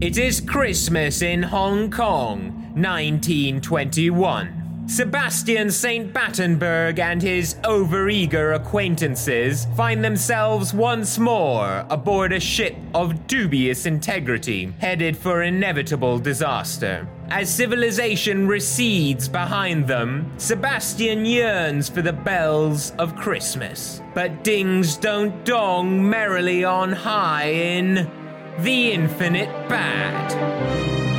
It is Christmas in Hong Kong, 1921. Sebastian St. Battenberg and his overeager acquaintances find themselves once more aboard a ship of dubious integrity, headed for inevitable disaster. As civilization recedes behind them, Sebastian yearns for the bells of Christmas. But dings don't dong merrily on high in the Infinite Bad.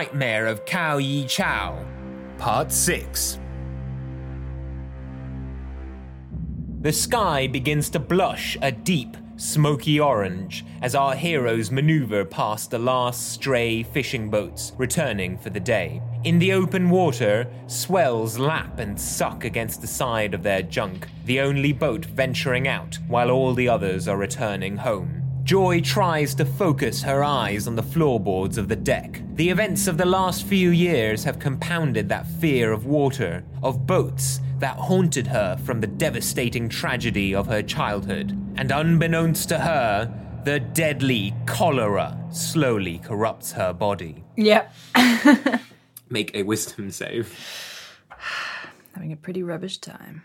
Nightmare of Kau Yi Chau, Part 6. The sky begins to blush a deep, smoky orange as our heroes maneuver past the last stray fishing boats returning for the day. In the open water, swells lap and suck against the side of their junk, the only boat venturing out while all the others are returning home. Joy tries to focus her eyes on the floorboards of the deck. The events of the last few years have compounded that fear of water, of boats, that haunted her from the devastating tragedy of her childhood. And unbeknownst to her, the deadly cholera slowly corrupts her body. Yep. Make a wisdom save. Having a pretty rubbish time.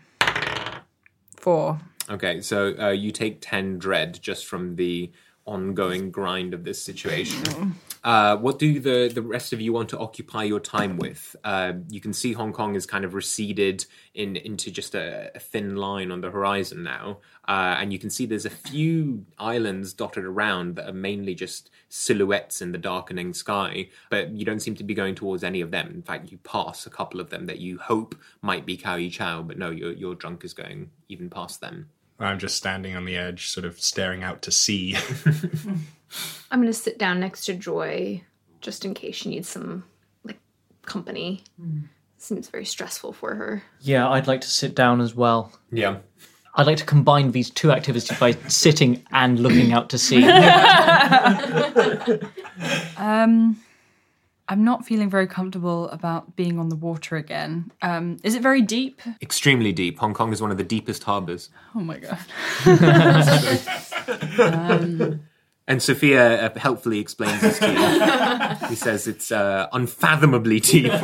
Four. Okay, so uh, you take 10 dread just from the ongoing grind of this situation. Uh, what do the, the rest of you want to occupy your time with? Uh, you can see Hong Kong is kind of receded in into just a, a thin line on the horizon now. Uh, and you can see there's a few islands dotted around that are mainly just silhouettes in the darkening sky, but you don't seem to be going towards any of them. In fact, you pass a couple of them that you hope might be Yi Chau, but no, your, your drunk is going even past them. I'm just standing on the edge, sort of staring out to sea. I'm gonna sit down next to Joy just in case she needs some like company. Seems very stressful for her. Yeah, I'd like to sit down as well. Yeah. I'd like to combine these two activities by sitting and looking out to sea. Um, I'm not feeling very comfortable about being on the water again. Um, is it very deep? Extremely deep. Hong Kong is one of the deepest harbors. Oh my god. And Sophia uh, helpfully explains this to you. he says it's uh, unfathomably deep.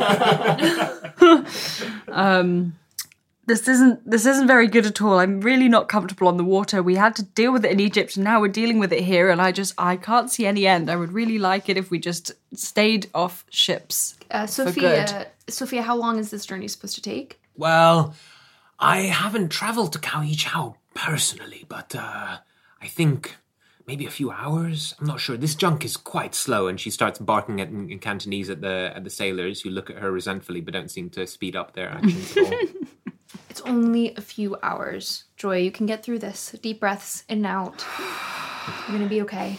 Um, this isn't this isn't very good at all. I'm really not comfortable on the water. We had to deal with it in Egypt, and now we're dealing with it here. And I just I can't see any end. I would really like it if we just stayed off ships. Uh, for good. Sophia, Sophia, how long is this journey supposed to take? Well, I haven't traveled to Kau Yi Chau personally, but uh, I think maybe a few hours. I'm not sure. This junk is quite slow, and she starts barking at, in Cantonese at the at the sailors, who look at her resentfully but don't seem to speed up their actions at all. Only a few hours. Joy, you can get through this. Deep breaths in and out. You're gonna be okay.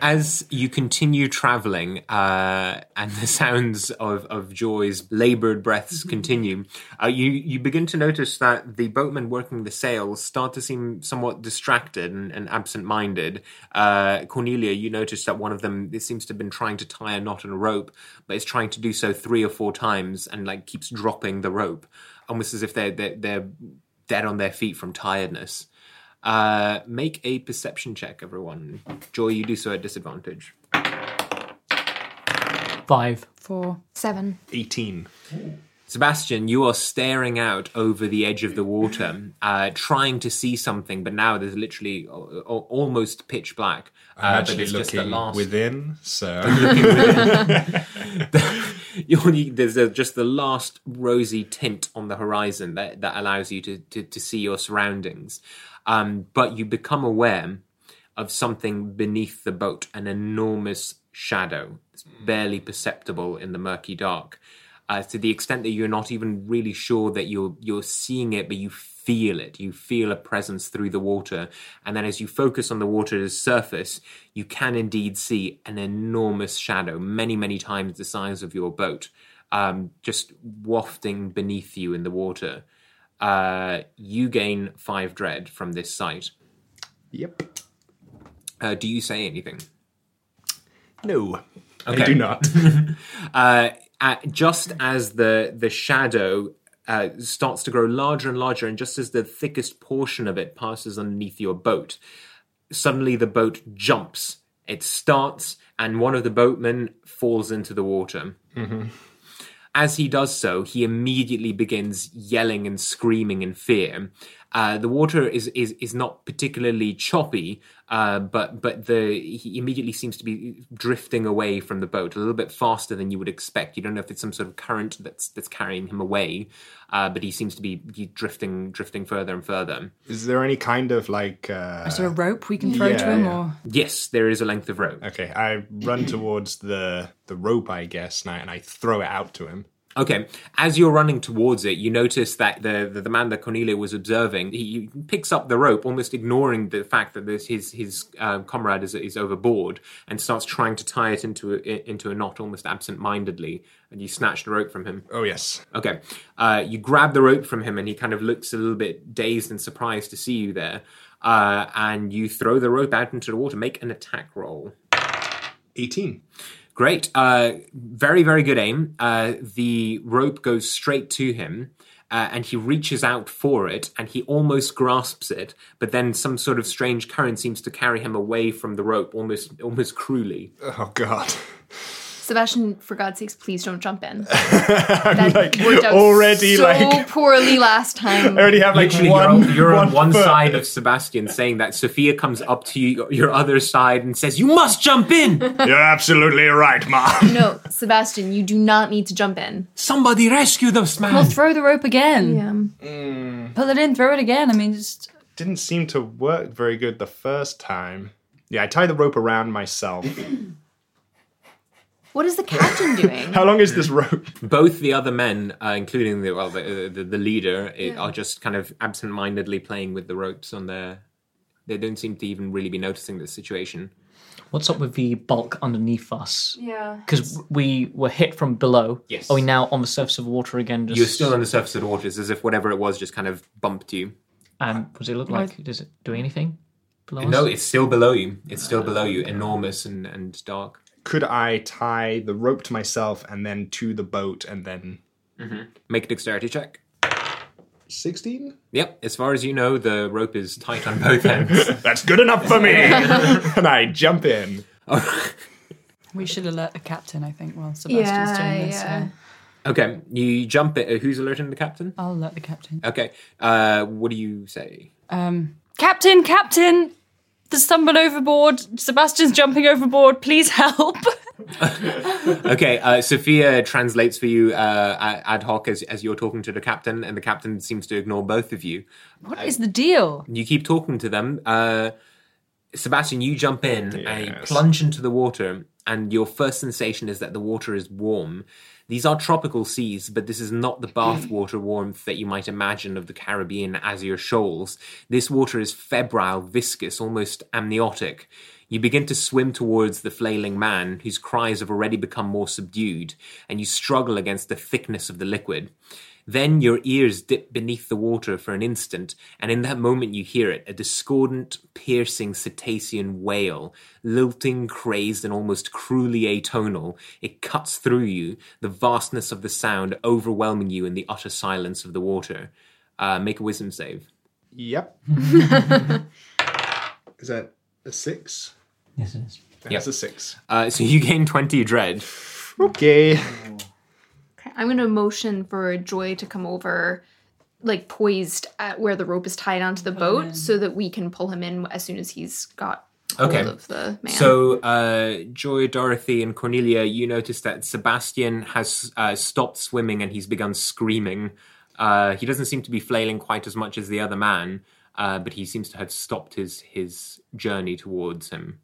As you continue traveling, uh, and the sounds of, of Joy's labored breaths continue, uh, you, you begin to notice that the boatmen working the sails start to seem somewhat distracted and, and absent minded. Uh, Cornelia, you notice that one of them it seems to have been trying to tie a knot in a rope, but is trying to do so three or four times and like keeps dropping the rope, almost as if they're, they're, they're dead on their feet from tiredness. Uh, make a perception check, everyone. Joy, you do so at disadvantage. Five. Four. Seven. 18. Sebastian, you are staring out over the edge of the water, uh, trying to see something, but now there's literally o- o- almost pitch black. I'm Uh, but actually it's just the looking last- within, so. You there's a, just the last rosy tint on the horizon that, that allows you to, to, to see your surroundings. Um, but you become aware of something beneath the boat, an enormous shadow. It's barely perceptible in the murky dark. Uh, to the extent that you're not even really sure that you're you're seeing it, but you feel it. You feel a presence through the water, and then as you focus on the water's surface, you can indeed see an enormous shadow, many many times the size of your boat, um, just wafting beneath you in the water. Uh, you gain five dread from this sight. Yep. Uh, do you say anything? No. Okay. I do not. uh, just as the the shadow uh, starts to grow larger and larger, and just as the thickest portion of it passes underneath your boat, suddenly the boat jumps. It starts, and one of the boatmen falls into the water. Mhm. As he does so, he immediately begins yelling and screaming in fear. Uh, the water is, is is not particularly choppy, uh, but but the he immediately seems to be drifting away from the boat a little bit faster than you would expect. You don't know if it's some sort of current that's that's carrying him away, uh, but he seems to be be drifting drifting further and further. Is there any kind of like. Uh... Is there a rope we can throw to him? yeah. Or Yes, there is a length of rope. Okay, I run towards the the rope, I guess, and I, and I throw it out to him. Okay, as you're running towards it, you notice that the the, the man that Cornelia was observing, he picks up the rope, almost ignoring the fact that this, his his uh, comrade is is overboard, and starts trying to tie it into a, into a knot, almost absent-mindedly. And you snatch the rope from him. Oh yes. Okay, uh, you grab the rope from him, and he kind of looks a little bit dazed and surprised to see you there. Uh, and you throw the rope out into the water. Make an attack roll. 18. Great. Uh, very, very good aim. Uh, the rope goes straight to him. Uh, and he reaches out for it and he almost grasps it, but then some sort of strange current seems to carry him away from the rope almost almost cruelly. Oh god. Sebastian, for God's sakes, please don't jump in. I'm like Worked out already so like poorly last time. I already have like Literally, one. you're, you're on one one foot. side of Sebastian saying that. Sophia comes up to you, your other side and says, You must jump in! You're absolutely right, Mom. No, Sebastian, you do not need to jump in. Somebody rescue this man! we'll throw the rope again. Yeah. Hmm. Pull it in, throw it again. I mean, just Didn't seem to work very good the first time. Yeah, I tie the rope around myself. What is the captain doing? How long is this rope? Both the other men, uh, including the well, the, the, the leader, i- are just kind of absent-mindedly playing with the ropes on their. They don't seem to even really be noticing the situation. What's up with the bulk underneath us? Yeah. Because we were hit from below. Yes. Are we now on the surface of the water again? Just... You're still on the surface of the water. It's as if whatever it was just kind of bumped you. And what does it look like? Does it do anything below No, us? it's still below you. It's still below you, enormous and, and dark. Could I tie the rope to myself and then to the boat and then Make a dexterity check. 16? Yep, as far as you know, the rope is tight on both ends. That's good enough for me. and I jump in. we should alert the captain. I think while Sebastian's Yeah, doing this. yeah. okay, you jump it. uh, Who's alerting the captain? I'll alert the captain. Okay, uh, what do you say? Um, captain, captain, there's someone overboard. Sebastian's jumping overboard. Please help. okay, uh, Sophia translates for you uh, ad hoc as, as you're talking to the captain, and the captain seems to ignore both of you. what is the deal? You keep talking to them. Uh, Sebastian, you jump in and you plunge into the water, and your first sensation is that the water is warm. These are tropical seas, but this is not the hmm. bathwater warmth that you might imagine of the Caribbean Azure shoals. This water is febrile, viscous, almost amniotic. You begin to swim towards the flailing man, whose cries have already become more subdued, and you struggle against the thickness of the liquid. Then your ears dip beneath the water for an instant, and in that moment you hear it a discordant, piercing cetacean wail, lilting, crazed, and almost cruelly atonal. It cuts through you, the vastness of the sound overwhelming you in the utter silence of the water. Uh, make a wisdom save. Yep. is that a six? Yes, it is. That's a six. Uh, so you gain 20 dread. Okay. Okay, I'm gonna motion for Joy to come over, like poised at where the rope is tied onto the boat, so that we can pull him in as soon as he's got hold Okay. of the man. So, uh, Joy, Dorothy, and Cornelia, you notice that Sebastian has uh, stopped swimming and he's begun screaming. Uh, he doesn't seem to be flailing quite as much as the other man, uh, but he seems to have stopped his his journey towards him.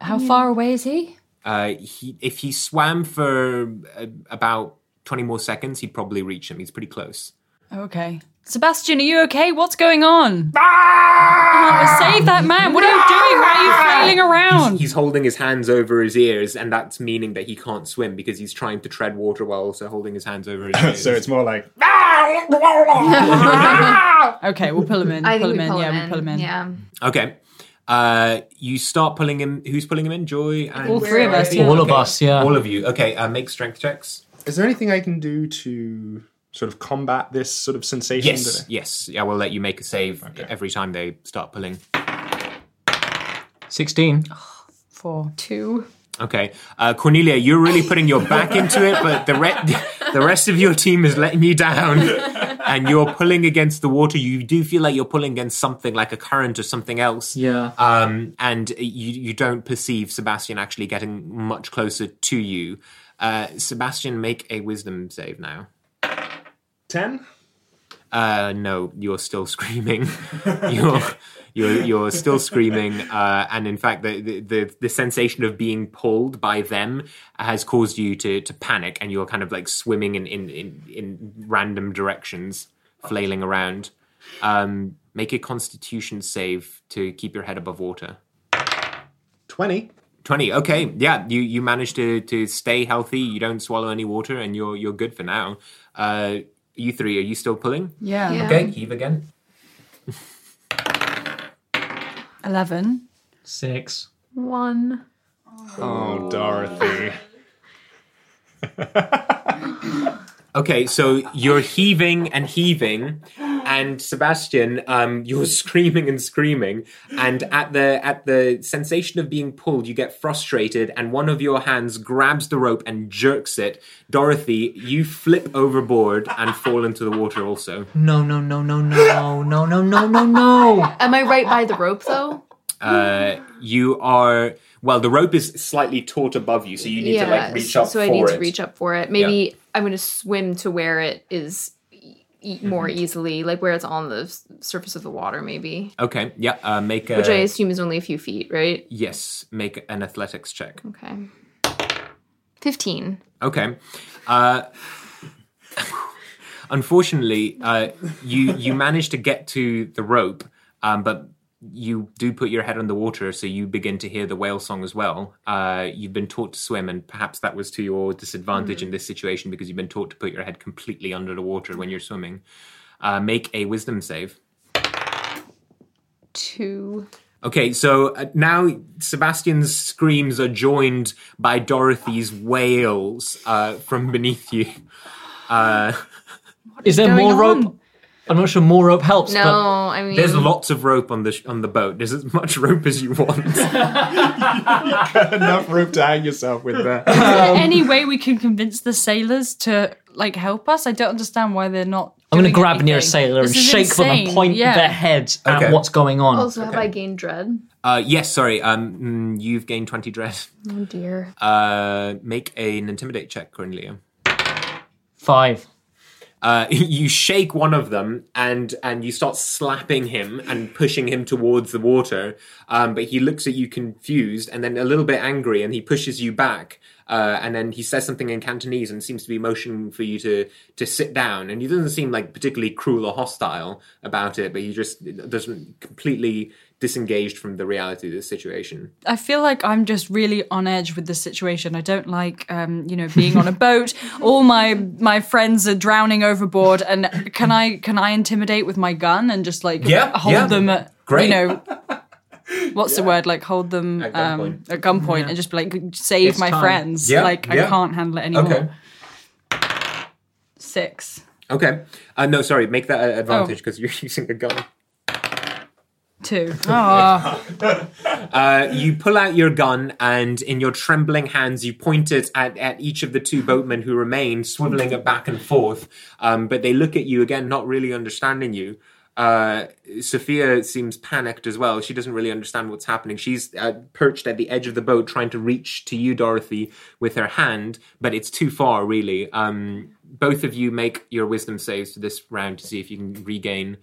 How far away is he? Uh, he if he swam for uh, about twenty more seconds, he'd probably reach him. He's pretty close. Okay. Sebastian, are you okay? What's going on? Oh, save that man! What are you doing? Why are you flailing around? He's holding his hands over his ears, and that's meaning that he can't swim because he's trying to tread water while also holding his hands over his ears. so it's more like okay, we'll pull him in. I pull think him we pull in. him yeah, in. we'll pull him in. Yeah. Okay. Uh, you start pulling him. Who's pulling him in? Joy and All three of us, yeah. All of us, yeah. All of you. Okay. Uh, make strength checks. Is there anything I can do to sort of combat this sort of sensation? Yes. that Yes. Yeah. We'll let you make a save every time they start pulling. 16. Four. Two. Okay. Uh, Cornelia, you're really putting your back into it, but the re- the rest of your team is letting you down, and you're pulling against the water. You do feel like you're pulling against something like a current or something else. Yeah. Um, and you you don't perceive Sebastian actually getting much closer to you. Uh, Sebastian, make a wisdom save now. Ten. Uh, no, you're still screaming. you're you're you're still screaming, uh, and in fact, the, the the the sensation of being pulled by them has caused you to to panic, and you're kind of like swimming in in in, in random directions, flailing around. Um, make a Constitution save to keep your head above water. Twenty. 20 okay yeah you you manage to to stay healthy you don't swallow any water and you're you're good for now uh you three are you still pulling Yeah. Yeah. okay heave again Eleven. 6. One. Oh, Dorothy. Okay, so you're heaving and heaving, and Sebastian, um, you're screaming and screaming, and at the at the sensation of being pulled, you get frustrated, and one of your hands grabs the rope and jerks it. Dorothy, you flip overboard and fall into the water. Also, No, no, no, no, no, no, no, no, no, no. Am I right by the rope though? uh, you are well. The rope is slightly taut above you, so you need to like reach up so for I need it. to reach up for it. Maybe I'm going to swim to where it is e- e- more Mm-hmm. easily, like where it's on the s- surface of the water, maybe. Okay, yeah. Uh, make a Which I assume is only a few feet, right? yes. Make an athletics check. Okay. Fifteen. Okay. Uh, unfortunately, uh, you you manage to get to the rope, um, but you do put your head on the water, so you begin to hear the whale song as well. Uh, you've been taught to swim, and perhaps that was to your disadvantage in this situation because you've been taught to put your head completely under the water when you're swimming. Uh, make a wisdom save. Two. Okay, so uh, now Sebastian's screams are joined by Dorothy's wails uh, from beneath you. Uh, Is there going more on? rope? I'm not sure more rope helps, No, I mean, there's lots of rope on the sh- on the boat. There's as much rope as you want. Enough rope to hang yourself with there. Is there any way we can convince the sailors to like help us? I don't understand why they're not. I'm going to doing grab near a anything. sailor This and is shake them and point yeah. their heads Okay. at what's going on. also have I gained dread? uh, yes, sorry. Um, mm, you've gained twenty dread. Oh dear. Uh, make an intimidate check, Cornelia. Five. Uh, you shake one of them and and you start slapping him and pushing him towards the water. Um, but he looks at you confused and then a little bit angry, and he pushes you back. Uh, and then he says something in Cantonese and seems to be motioning for you to to sit down. And he doesn't seem like particularly cruel or hostile about it, but he just doesn't completely disengaged from the reality of the situation. I feel like I'm just really on edge with the situation. I don't like, um, you know, being on a boat. All my my friends are drowning overboard, and can I can I intimidate with my gun and just like Yeah, hold yeah. them at Great. you know. What's the word? Like hold them At um, gunpoint. at gunpoint and just be like, save It's my time. friends. Yeah, like I can't handle it anymore. Okay. Six, Okay. Uh, no, sorry. Make that an Oh. advantage because you're using a gun. Two. Oh, Uh, you pull out your gun and in your trembling hands you point it at, at each of the two boatmen who remain, swiveling it back and forth. Um, but they look at you again, not really understanding you. Uh, Sophia seems panicked as well. She doesn't really understand what's happening. She's uh, perched at the edge of the boat, trying to reach to you, Dorothy, with her hand, but it's too far, really. Um, both of you make your wisdom saves for this round to see if you can regain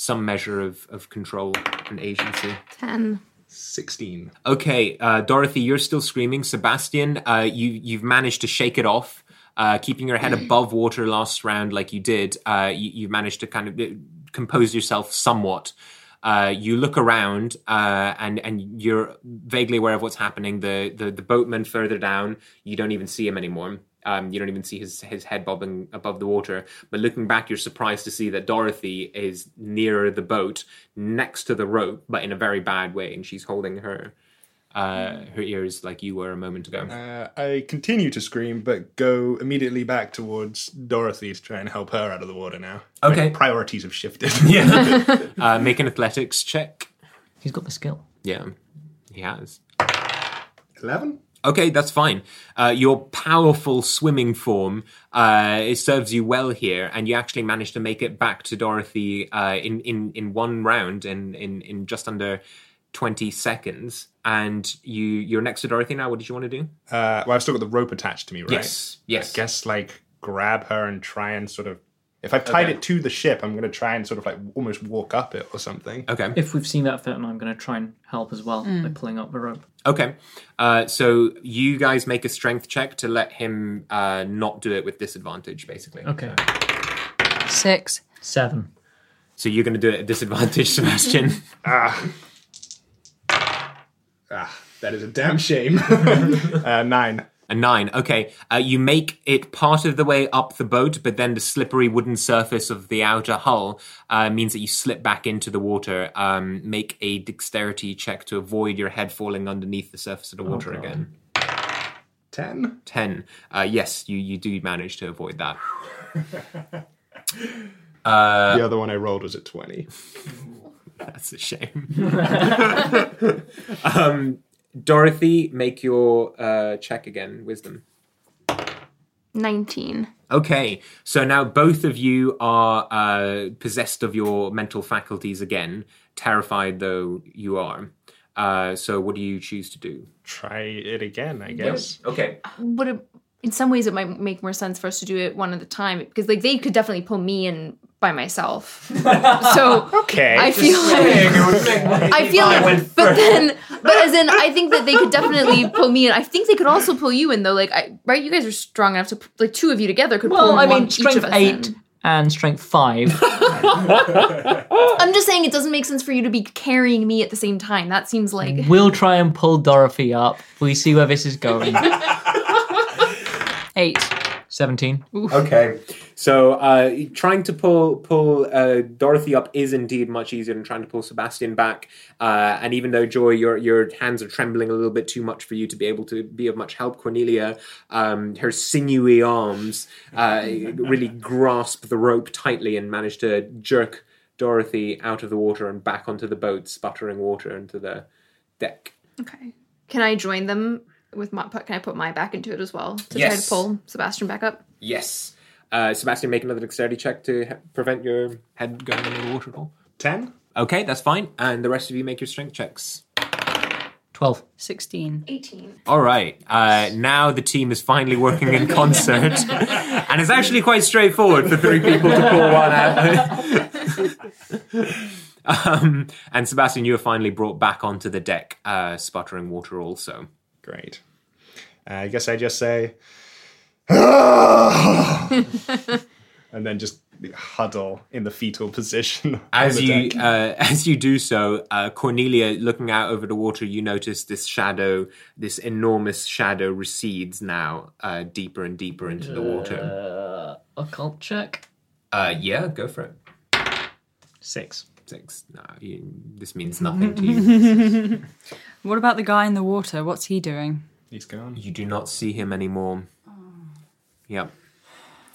some measure of, of control and agency. 10. 16. Okay, uh, Dorothy, you're still screaming. Sebastian, uh, you you've managed to shake it off, uh, keeping your head above water last round, like you did. Uh, you, you've managed to kind of uh, compose yourself somewhat. Uh, you look around, uh, and and you're vaguely aware of what's happening. The, the the boatman further down, you don't even see him anymore. Um, you don't even see his his head bobbing above the water. But looking back, you're surprised to see that Dorothy is nearer the boat, next to the rope, but in a very bad way, and she's holding her uh, her ears like you were a moment ago. Uh, I continue to scream, but go immediately back towards Dorothy to try and help her out of the water now. Okay. My priorities have shifted. yeah. uh, make an athletics check. He's got the skill. Yeah, he has. 11? Okay, that's fine. Uh, your powerful swimming form uh, it serves you well here, and you actually managed to make it back to Dorothy uh, in, in in one round in, in in just under twenty seconds. And you you're next to Dorothy now. What did you want to do? Uh, well, I've still got the rope attached to me, right? Yes, yes. I guess, like, grab her and try and sort of. If I've tied Okay. it to the ship, I'm going to try and sort of like almost walk up it or something. Okay. If we've seen that fit, and I'm going to try and help as well by pulling up the rope. Okay. Uh, so you guys make a strength check to let him uh, not do it with disadvantage, basically. Okay. six. Seven. So you're going to do it at disadvantage, Sebastian. Ah, that is a damn shame. uh, nine. A nine. Okay. Uh, you make it part of the way up the boat, but then the slippery wooden surface of the outer hull uh, means that you slip back into the water. Um, make a dexterity check to avoid your head falling underneath the surface of the water again. Ten? Ten. Uh, yes, you, you do manage to avoid that. Uh, the other one I rolled was at 20. That's a shame. um, Dorothy, make your uh, check again. Wisdom. 19. Okay, so now both of you are uh, possessed of your mental faculties again, terrified though you are. Uh, so, what do you choose to do? Try it again, I guess. Okay. Would it, in some ways, it might make more sense for us to do it one at a time because, like, they could definitely pull me in by myself. so Okay. I feel like I feel like, but then, but as in, I think that they could definitely pull me in. I think they could also pull you in though. Like, I, right? You guys are strong enough to like two of you together could pull Well, I one, mean, each strength of eight in. and strength five. I'm just saying it doesn't make sense for you to be carrying me at the same time. That seems like mm, we'll try and pull Dorothy up. We see where this is going. Eight. 17. Okay, so uh, trying to pull pull uh, Dorothy up is indeed much easier than trying to pull Sebastian back. Uh, and even though Joy, your your hands are trembling a little bit too much for you to be able to be of much help, Cornelia, um, her sinewy arms uh, really grasp the rope tightly and manage to jerk Dorothy out of the water and back onto the boat, sputtering water into the deck. okay. Can I join them with my? Can I put my back into it as well to Yes. try to pull Sebastian back up? Yes. Uh, Sebastian, make another dexterity check to he- prevent your head going into the water at all. 10? Okay, that's fine. And the rest of you make your strength checks. 12. 16. 18. All right. Uh, now the team is finally working in concert, and it's actually quite straightforward for three people to pull one out. um, and Sebastian, you are finally brought back onto the deck, uh, sputtering water also. Great. I guess I just say, and then just huddle in the fetal position. As you uh, as you do so, uh, Cornelia, looking out over the water, you notice this shadow, this enormous shadow, recedes now uh, deeper and deeper into the water. Uh, occult check. Uh, yeah, go for it. Six. Six. No, you, this means nothing to you. What about the guy in the water? What's he doing? He's gone. You do not see him anymore. Yep.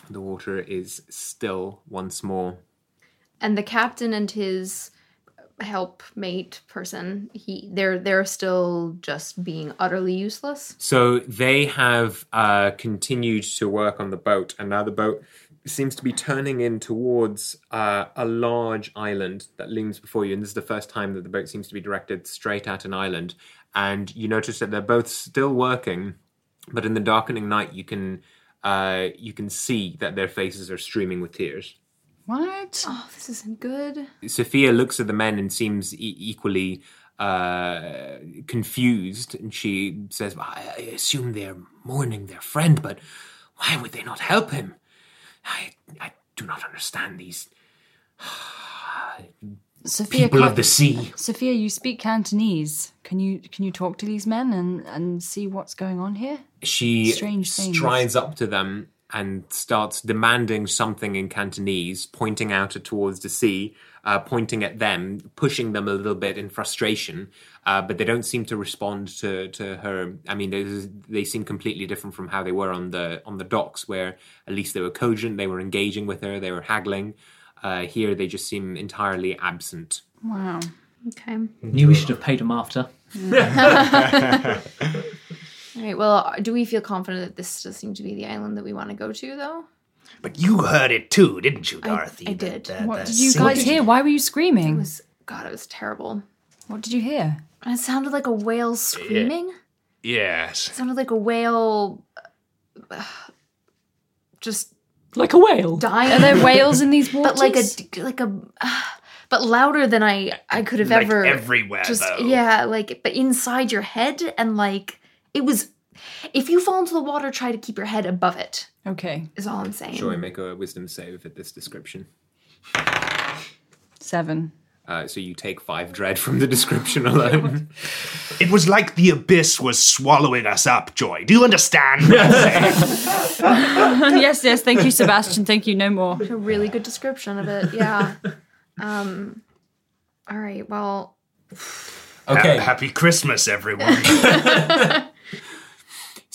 The water is still once more. And the captain and his helpmate person, he they're they're still just being utterly useless. So they have uh, continued to work on the boat, and now the boat seems to be turning in towards uh, a large island that looms before you. And this is the first time that the boat seems to be directed straight at an island. And you notice that they're both still working, but in the darkening night, you can uh, you can see that their faces are streaming with tears. What? Oh, this isn't good. Sophia looks at the men and seems e- equally uh, confused, and she says, well, "I I assume they're mourning their friend, but why would they not help him? I, I do not understand these Sophia, people can't- of the sea." Sophia, you speak Cantonese. Can you can you talk to these men and, and see what's going on here? She Strange things. strides up to them and starts demanding something in Cantonese, pointing out towards the sea, uh, pointing at them, pushing them a little bit in frustration. Uh, but they don't seem to respond to, to her. I mean, there's- they seem completely different from how they were on the on the docks, where at least they were cogent, they were engaging with her, they were haggling. Uh, here, they just seem entirely absent. Wow. Okay. Knew we should have paid him after. All right. Well, do we feel confident that this does seem to be the island that we want to go to, though? But you heard it too, didn't you, I- Dorothy? I did. What did you guys hear? Why were you screaming? It was God. It was terrible. What did you hear? It sounded like a whale screaming. Yes. It sounded like a whale. uh, just Like a whale. dying. Are there whales in these waters? But like a like a. but louder than I I could have Like ever. everywhere, Just though. yeah, like but inside your head and like it was. If you fall into the water, try to keep your head above it. Okay. Is all I'm saying. Joy, make a wisdom save at this description. Seven. Uh, so you take five dread from the description alone. It was like the abyss was swallowing us up, Joy. Do you understand what I'm saying? yes, yes. Thank you, Sebastian. Thank you. No more. a really good description of it. Yeah. um. All right. Well. Okay. Ha- Happy Christmas, everyone.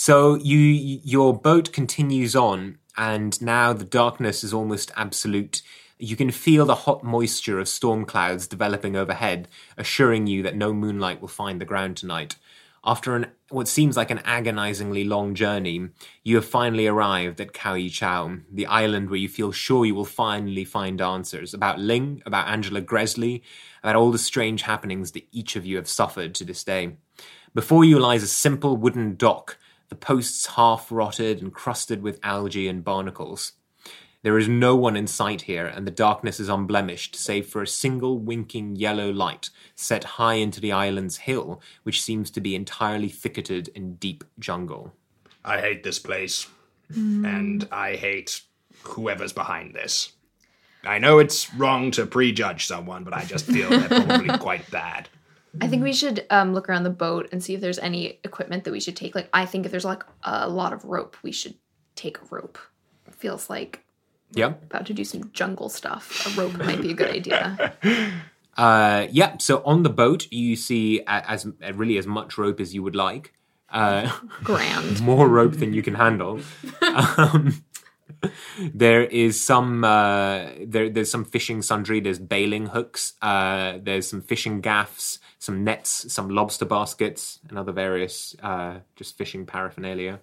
So you your boat continues on, and now the darkness is almost absolute. You can feel the hot moisture of storm clouds developing overhead, assuring you that no moonlight will find the ground tonight. After an what seems like an agonizingly long journey, you have finally arrived at Kau Yi Chau, the island where you feel sure you will finally find answers about Ling, about Angela Gresley, about all the strange happenings that each of you have suffered to this day. Before you lies a simple wooden dock, the posts half rotted and crusted with algae and barnacles. There is no one in sight here, and the darkness is unblemished, save for a single winking yellow light set high into the island's hill, which seems to be entirely thicketed in deep jungle. I hate this place. And I hate whoever's behind this. I know it's wrong to prejudge someone, but I just feel they're probably quite bad. I think we should um, look around the boat and see if there's any equipment that we should take. Like, I think if there's like a lot of rope, we should take a rope. Feels like Yep. about to do some jungle stuff. A rope might be a good idea. Uh, yeah. So on the boat, you see as uh, really as much rope as you would like. Uh, Grand. more rope than you can handle. um, there is some uh, there, there's some fishing sundry. There's bailing hooks. Uh, there's some fishing gaffs, some nets, some lobster baskets, and other various uh, just fishing paraphernalia.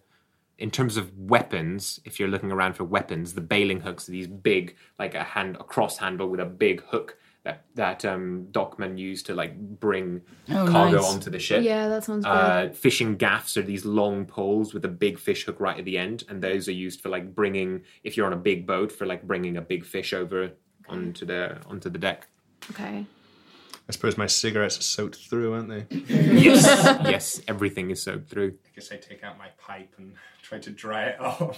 In terms of weapons, if you're looking around for weapons, the bailing hooks are these big, like a hand, a cross handle with a big hook that that um, dockmen use to like bring Oh, cargo nice. onto the ship. Yeah, that sounds Uh, fishing gaffs are these long poles with a big fish hook right at the end, and those are used for like bringing if you're on a big boat for like bringing a big fish over onto the onto the deck. Okay. I suppose my cigarettes are soaked through, aren't they? Yes, yes, everything is soaked through. I guess I take out my pipe and try to dry it off.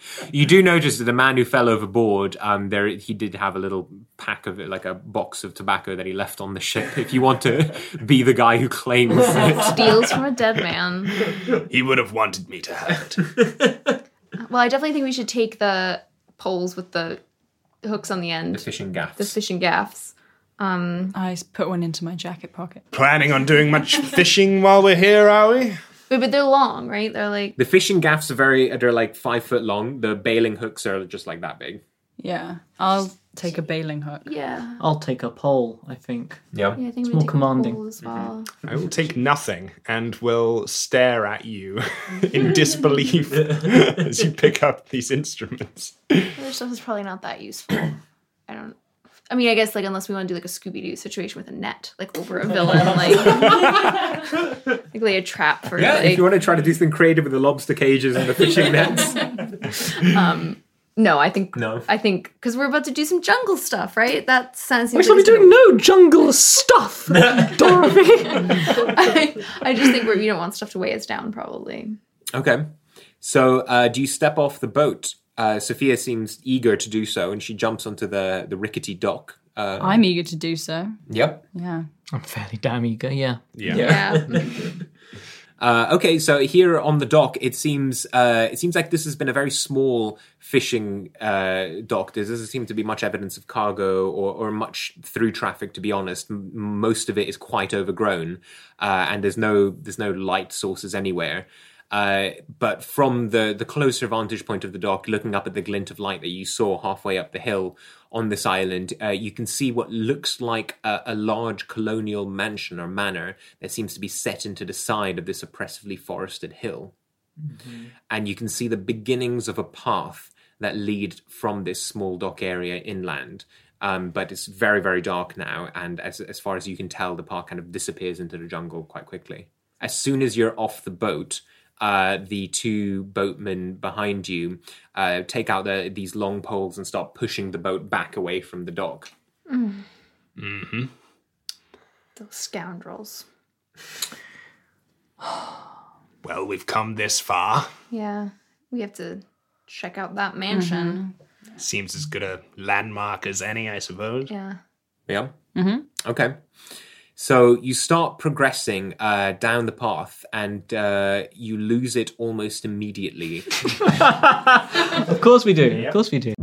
You do notice that the man who fell overboard, um, there he did have a little pack of it, like a box of tobacco that he left on the ship. If you want to be the guy who claims it. Steals from a dead man. He would have wanted me to have it. Well, I definitely think we should take the poles with the hooks on the end. The fishing gaffs. The fishing gaffs. Um, I s- put one into my jacket pocket. Planning on doing much fishing while we're here, are we? Wait, but they're long, right? They're like The fishing gaffs are very, they're like five foot long. The bailing hooks are just like that big. Yeah, I'll take a bailing hook. yeah. I'll take a pole, I think. Yeah. Yeah, I think It's we more take a commanding. pole as well. I will take nothing and will stare at you in disbelief as you pick up these instruments. Other stuff is probably not that useful. I don't. I mean, I guess like unless we want to do like a Scooby Doo situation with a net, like over a villain, like like lay a trap for Yeah, like. if you want to try to do something creative with the lobster cages and the fishing nets. um, no, I think No. I think because we're about to do some jungle stuff, right? That sounds. We shall be doing no jungle stuff, Dorothy. I, I just think we're, we don't want stuff to weigh us down, probably. Okay. So, uh, do you step off the boat? Uh, Sophia seems eager to do so, and she jumps onto the, the rickety dock. Uh, I'm eager to do so. Yep. Yeah. I'm fairly damn eager, yeah. Yeah. Uh, okay, so here on the dock, it seems uh, it seems like this has been a very small fishing uh, dock. There doesn't seem to be much evidence of cargo or, or much through traffic. To be honest, M- most of it is quite overgrown, uh, and there's no there's no light sources anywhere. Uh, but from the the closer vantage point of the dock, looking up at the glint of light that you saw halfway up the hill on this island, uh, you can see what looks like a, a large colonial mansion or manor that seems to be set into the side of this oppressively forested hill. And you can see the beginnings of a path that lead from this small dock area inland. Um, but it's very, very dark now, and as as far as you can tell, the path kind of disappears into the jungle quite quickly. As soon as you're off the boat, uh, the two boatmen behind you uh, take out the, these long poles and start pushing the boat back away from the dock. Mm. Mm-hmm. Those scoundrels. Well, we've come this far. Yeah, we have to check out that mansion. Seems as good a landmark as any, I suppose. Yeah. Yeah. Mm-hmm. Okay. So you start progressing uh, down the path, and uh, you lose it almost immediately. Of course we do. Of course we do.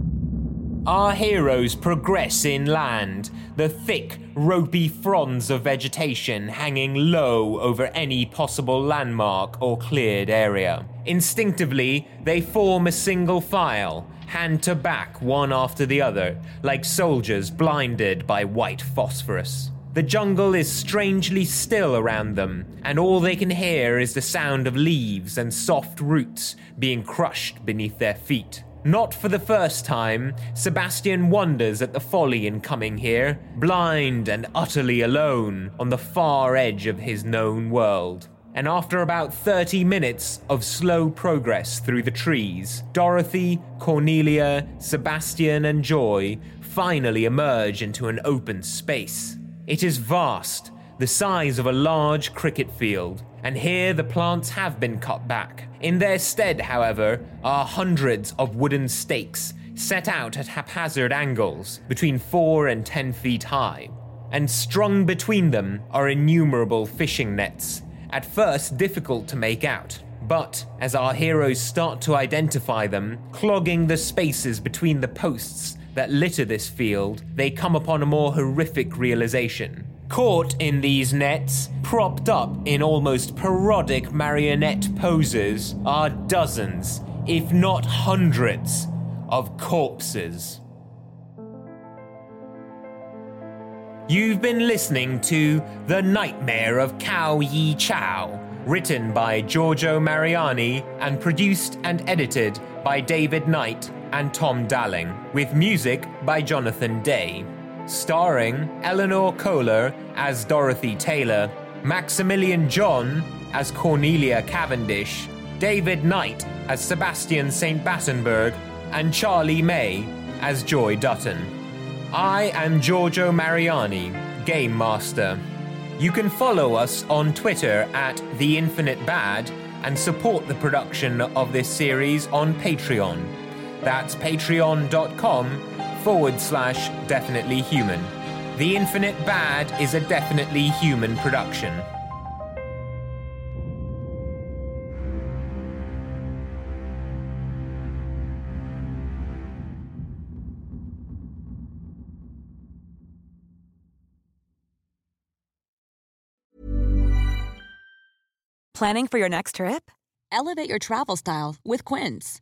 Our heroes progress inland, the thick, ropey fronds of vegetation hanging low over any possible landmark or cleared area. Instinctively, they form a single file, hand to back, one after the other, like soldiers blinded by white phosphorus. The jungle is strangely still around them, and all they can hear is the sound of leaves and soft roots being crushed beneath their feet. Not for the first time, Sebastian wonders at the folly in coming here, blind and utterly alone on the far edge of his known world. And after about 30 minutes of slow progress through the trees, Dorothy, Cornelia, Sebastian, and Joy finally emerge into an open space. It is vast, the size of a large cricket field, and here the plants have been cut back. In their stead, however, are hundreds of wooden stakes set out at haphazard angles between 4 and 10 feet high. And strung between them are innumerable fishing nets, at first difficult to make out. But as our heroes start to identify them, clogging the spaces between the posts that litter this field, they come upon a more horrific realization. Caught in these nets, propped up in almost parodic marionette poses, are dozens, if not hundreds, of corpses. You've been listening to The Nightmare of Kau Yi Chau, written by Giorgio Mariani and produced and edited by David Knight and Tom Dalling, with music by Jonathan Day. starring Eleanor Kohler as Dorothy Taylor, Maximilian John as Cornelia Cavendish, David Knight as Sebastian St. Battenberg, and Charlie May as Joy Dutton. I am Giorgio Mariani, Game Master. You can follow us on Twitter at The Infinite Bad and support the production of this series on Patreon. That's patreon.com forward slash definitely human. The Infinite Bad is a definitely human production. Planning for your next trip? Elevate your travel style with Quince.